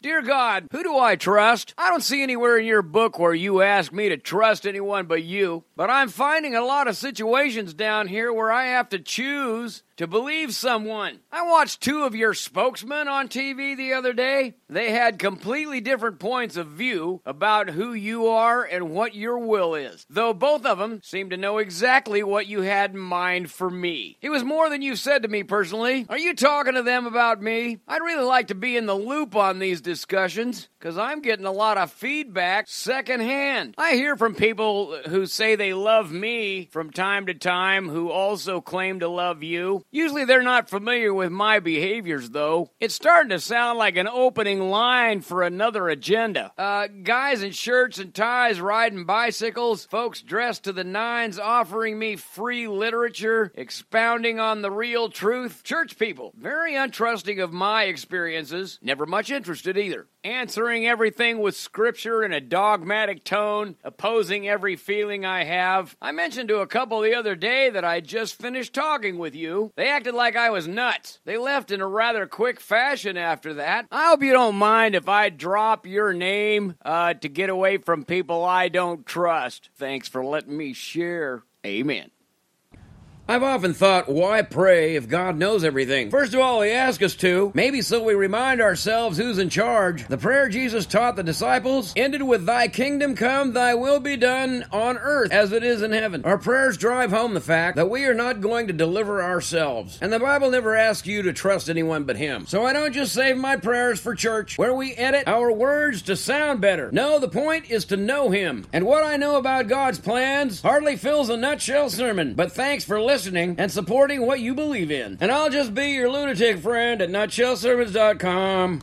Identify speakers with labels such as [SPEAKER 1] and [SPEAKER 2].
[SPEAKER 1] Dear God, who do I trust? I don't see anywhere in your book where you ask me to trust anyone but you, but I'm finding a lot of situations down here where I have to choose to believe someone. I watched two of your spokesmen on TV the other day. They had completely different points of view about who you are and what your will is, though both of them seemed to know exactly what you had in mind for me. It was more than you said to me personally. Are you talking to them about me? I'd really like to be in the loop on these discussions because I'm getting a lot of feedback secondhand. I hear from people who say they love me from time to time who also claim to love you. Usually they're not familiar with my behaviors, though. It's starting to sound like an opening line for another agenda. Uh, guys in shirts and ties riding bicycles, folks dressed to the nines offering me free literature, expounding on the real truth. Church people, very untrusting of my experiences, never much interested either. Answering everything with scripture in a dogmatic tone, opposing every feeling I have. I mentioned to a couple the other day that I just finished talking with you. They acted like I was nuts. They left in a rather quick fashion after that. I hope you don't mind if I drop your name uh, to get away from people I don't trust. Thanks for letting me share. Amen. I've often thought, why pray if God knows everything? First of all, He asks us to, maybe so we remind ourselves who's in charge. The prayer Jesus taught the disciples ended with, Thy kingdom come, Thy will be done on earth as it is in heaven. Our prayers drive home the fact that we are not going to deliver ourselves. And the Bible never asks you to trust anyone but Him. So I don't just save my prayers for church, where we edit our words to sound better. No, the point is to know Him. And what I know about God's plans hardly fills a nutshell sermon, but thanks for listening listening and supporting what you believe in. And I'll just be your lunatic friend at nutshellsermons.com.